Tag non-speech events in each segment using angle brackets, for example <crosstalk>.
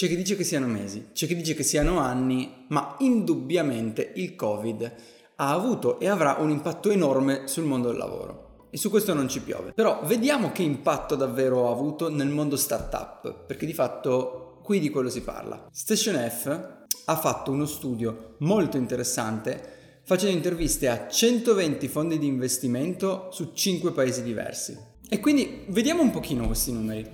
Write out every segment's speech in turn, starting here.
C'è chi dice che siano mesi, c'è chi dice che siano anni, ma indubbiamente il Covid ha avuto e avrà un impatto enorme sul mondo del lavoro. E su questo non ci piove. Però vediamo che impatto davvero ha avuto nel mondo startup, perché di fatto qui di quello si parla. Station F ha fatto uno studio molto interessante facendo interviste a 120 fondi di investimento su 5 paesi diversi. E quindi vediamo un pochino questi numeri.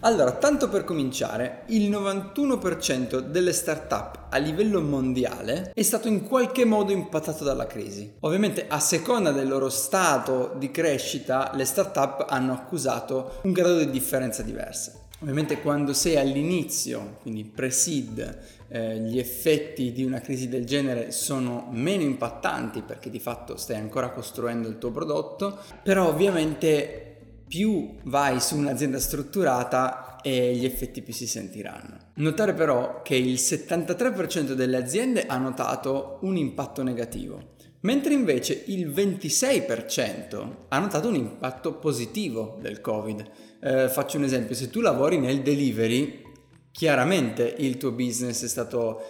Allora, tanto per cominciare, il 91% delle start-up a livello mondiale è stato in qualche modo impattato dalla crisi. Ovviamente a seconda del loro stato di crescita, le start-up hanno accusato un grado di differenza diversa. Ovviamente quando sei all'inizio, quindi pre-seed, eh, gli effetti di una crisi del genere sono meno impattanti perché di fatto stai ancora costruendo il tuo prodotto, però ovviamente più vai su un'azienda strutturata e gli effetti più si sentiranno. Notare però che il 73% delle aziende ha notato un impatto negativo, mentre invece il 26% ha notato un impatto positivo del Covid. Eh, faccio un esempio, se tu lavori nel delivery, chiaramente il tuo business è stato,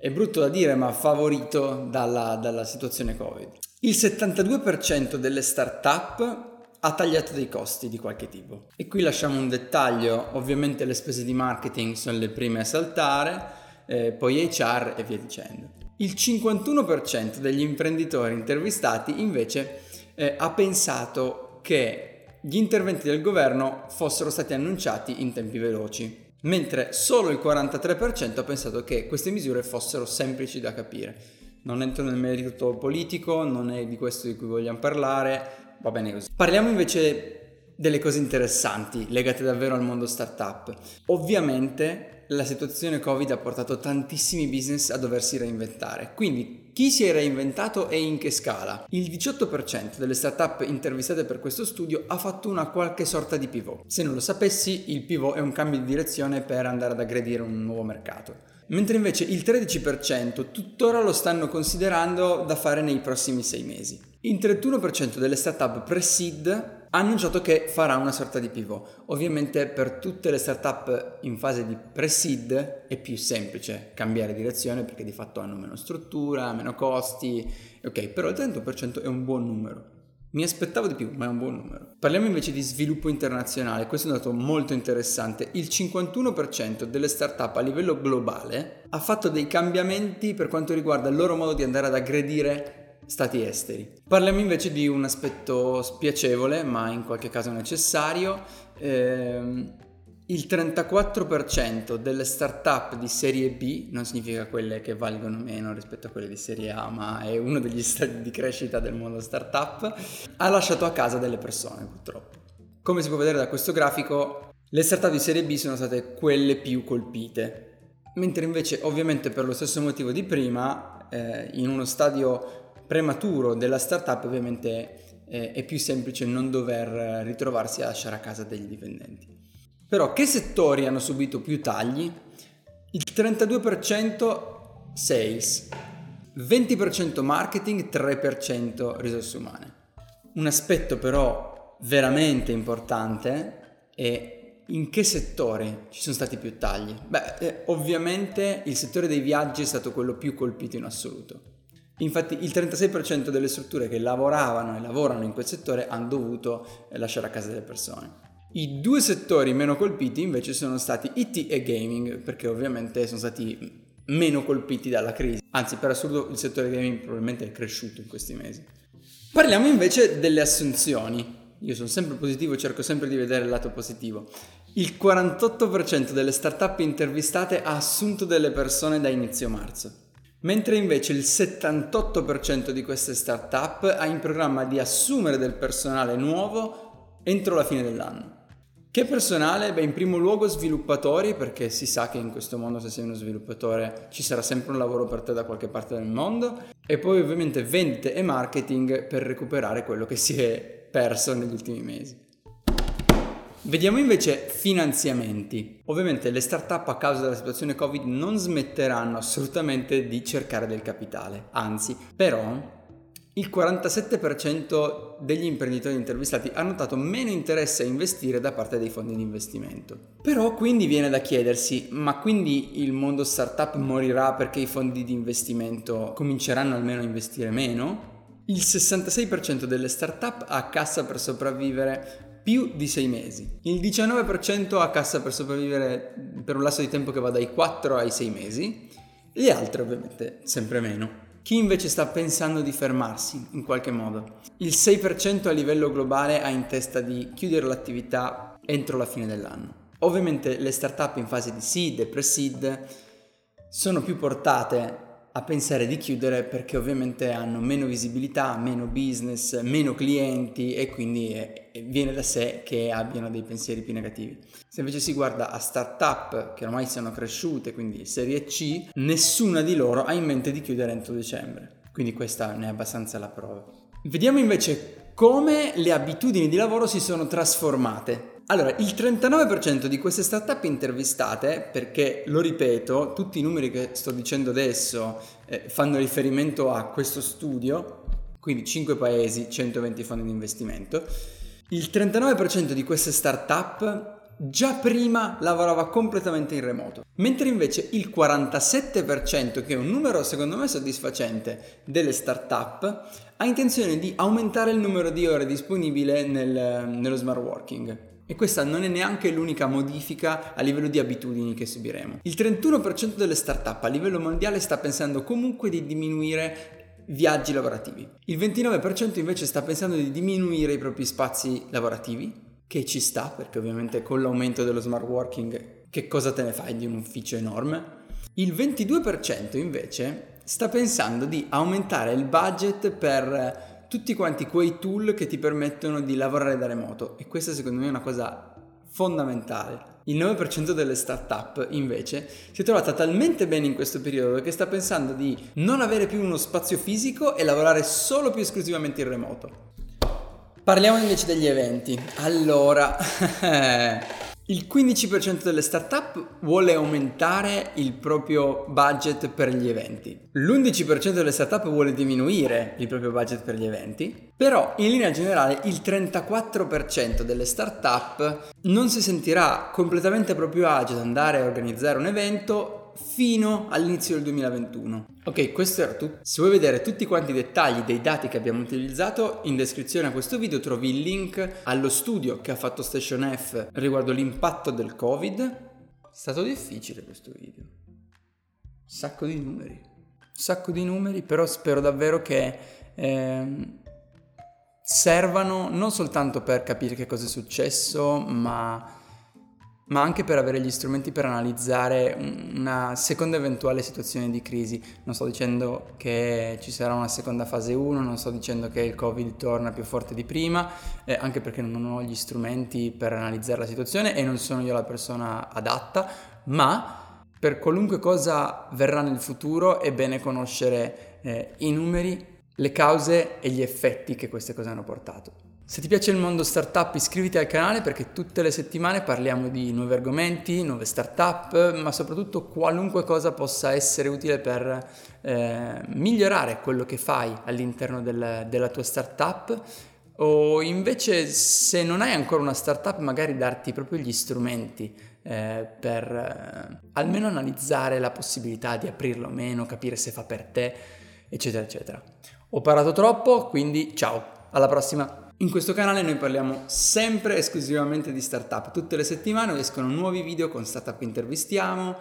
è brutto da dire, ma favorito dalla, dalla situazione Covid. Il 72% delle start-up ha tagliato dei costi di qualche tipo. E qui lasciamo un dettaglio, ovviamente le spese di marketing sono le prime a saltare, eh, poi HR e via dicendo. Il 51% degli imprenditori intervistati invece eh, ha pensato che gli interventi del governo fossero stati annunciati in tempi veloci mentre solo il 43% ha pensato che queste misure fossero semplici da capire. Non entro nel merito politico, non è di questo di cui vogliamo parlare, va bene così. Parliamo invece delle cose interessanti legate davvero al mondo startup. Ovviamente la situazione Covid ha portato tantissimi business a doversi reinventare, quindi chi si è reinventato e in che scala? Il 18% delle startup intervistate per questo studio ha fatto una qualche sorta di pivot. Se non lo sapessi, il pivot è un cambio di direzione per andare ad aggredire un nuovo mercato. Mentre invece il 13% tuttora lo stanno considerando da fare nei prossimi 6 mesi. Il 31% delle startup pre-seed ha annunciato che farà una sorta di pivot. Ovviamente per tutte le startup in fase di pre-seed è più semplice cambiare direzione perché di fatto hanno meno struttura, meno costi, ok, però il 30% è un buon numero. Mi aspettavo di più, ma è un buon numero. Parliamo invece di sviluppo internazionale, questo è un dato molto interessante. Il 51% delle startup a livello globale ha fatto dei cambiamenti per quanto riguarda il loro modo di andare ad aggredire stati esteri. Parliamo invece di un aspetto spiacevole, ma in qualche caso necessario. Eh, il 34% delle start-up di serie B, non significa quelle che valgono meno rispetto a quelle di serie A, ma è uno degli <laughs> stati di crescita del mondo start-up, ha lasciato a casa delle persone purtroppo. Come si può vedere da questo grafico, le start-up di serie B sono state quelle più colpite, mentre invece ovviamente per lo stesso motivo di prima, eh, in uno stadio prematuro della startup ovviamente eh, è più semplice non dover ritrovarsi a lasciare a casa degli dipendenti. Però che settori hanno subito più tagli? Il 32% sales, 20% marketing, 3% risorse umane. Un aspetto però veramente importante è in che settore ci sono stati più tagli? Beh, eh, ovviamente il settore dei viaggi è stato quello più colpito in assoluto. Infatti il 36% delle strutture che lavoravano e lavorano in quel settore hanno dovuto eh, lasciare a casa delle persone. I due settori meno colpiti invece sono stati IT e gaming, perché ovviamente sono stati meno colpiti dalla crisi. Anzi, per assurdo il settore gaming probabilmente è cresciuto in questi mesi. Parliamo invece delle assunzioni. Io sono sempre positivo, cerco sempre di vedere il lato positivo. Il 48% delle startup intervistate ha assunto delle persone da inizio marzo mentre invece il 78% di queste startup ha in programma di assumere del personale nuovo entro la fine dell'anno. Che personale? Beh, in primo luogo sviluppatori, perché si sa che in questo mondo se sei uno sviluppatore ci sarà sempre un lavoro per te da qualche parte del mondo, e poi ovviamente vendite e marketing per recuperare quello che si è perso negli ultimi mesi. Vediamo invece finanziamenti. Ovviamente le start-up a causa della situazione Covid non smetteranno assolutamente di cercare del capitale, anzi, però il 47% degli imprenditori intervistati ha notato meno interesse a investire da parte dei fondi di investimento. Però quindi viene da chiedersi, ma quindi il mondo startup morirà perché i fondi di investimento cominceranno almeno a investire meno? Il 66% delle startup ha cassa per sopravvivere più di 6 mesi. Il 19% ha cassa per sopravvivere per un lasso di tempo che va dai 4 ai 6 mesi, le altre ovviamente sempre meno. Chi invece sta pensando di fermarsi in qualche modo? Il 6% a livello globale ha in testa di chiudere l'attività entro la fine dell'anno. Ovviamente le startup in fase di seed e pre-seed sono più portate a pensare di chiudere perché ovviamente hanno meno visibilità, meno business, meno clienti e quindi eh, viene da sé che abbiano dei pensieri più negativi. Se invece si guarda a startup che ormai sono cresciute, quindi serie C, nessuna di loro ha in mente di chiudere entro dicembre. Quindi questa ne è abbastanza la prova. Vediamo invece come le abitudini di lavoro si sono trasformate allora, il 39% di queste startup intervistate, perché lo ripeto, tutti i numeri che sto dicendo adesso eh, fanno riferimento a questo studio, quindi 5 paesi, 120 fondi di investimento, il 39% di queste startup già prima lavorava completamente in remoto, mentre invece il 47%, che è un numero secondo me soddisfacente, delle startup, ha intenzione di aumentare il numero di ore disponibile nel, nello smart working. E questa non è neanche l'unica modifica a livello di abitudini che subiremo. Il 31% delle startup a livello mondiale sta pensando comunque di diminuire viaggi lavorativi. Il 29% invece sta pensando di diminuire i propri spazi lavorativi, che ci sta perché ovviamente con l'aumento dello smart working che cosa te ne fai di un ufficio enorme? Il 22% invece sta pensando di aumentare il budget per tutti quanti quei tool che ti permettono di lavorare da remoto e questa secondo me è una cosa fondamentale. Il 9% delle startup invece si è trovata talmente bene in questo periodo che sta pensando di non avere più uno spazio fisico e lavorare solo più esclusivamente in remoto. Parliamo invece degli eventi. Allora, <laughs> Il 15% delle startup vuole aumentare il proprio budget per gli eventi. L'11% delle startup vuole diminuire il proprio budget per gli eventi. Però in linea generale il 34% delle startup non si sentirà completamente a proprio agio ad andare a organizzare un evento fino all'inizio del 2021. Ok, questo era tutto. Se vuoi vedere tutti quanti i dettagli dei dati che abbiamo utilizzato, in descrizione a questo video trovi il link allo studio che ha fatto Station F riguardo l'impatto del Covid. È stato difficile questo video. Sacco di numeri. Sacco di numeri, però spero davvero che eh, servano non soltanto per capire che cosa è successo, ma ma anche per avere gli strumenti per analizzare una seconda eventuale situazione di crisi. Non sto dicendo che ci sarà una seconda fase 1, non sto dicendo che il Covid torna più forte di prima, eh, anche perché non ho gli strumenti per analizzare la situazione e non sono io la persona adatta, ma per qualunque cosa verrà nel futuro è bene conoscere eh, i numeri, le cause e gli effetti che queste cose hanno portato. Se ti piace il mondo startup iscriviti al canale perché tutte le settimane parliamo di nuovi argomenti, nuove startup, ma soprattutto qualunque cosa possa essere utile per eh, migliorare quello che fai all'interno del, della tua startup o invece se non hai ancora una startup magari darti proprio gli strumenti eh, per eh, almeno analizzare la possibilità di aprirlo o meno, capire se fa per te, eccetera, eccetera. Ho parlato troppo, quindi ciao, alla prossima! In questo canale noi parliamo sempre esclusivamente di startup. Tutte le settimane escono nuovi video con startup intervistiamo,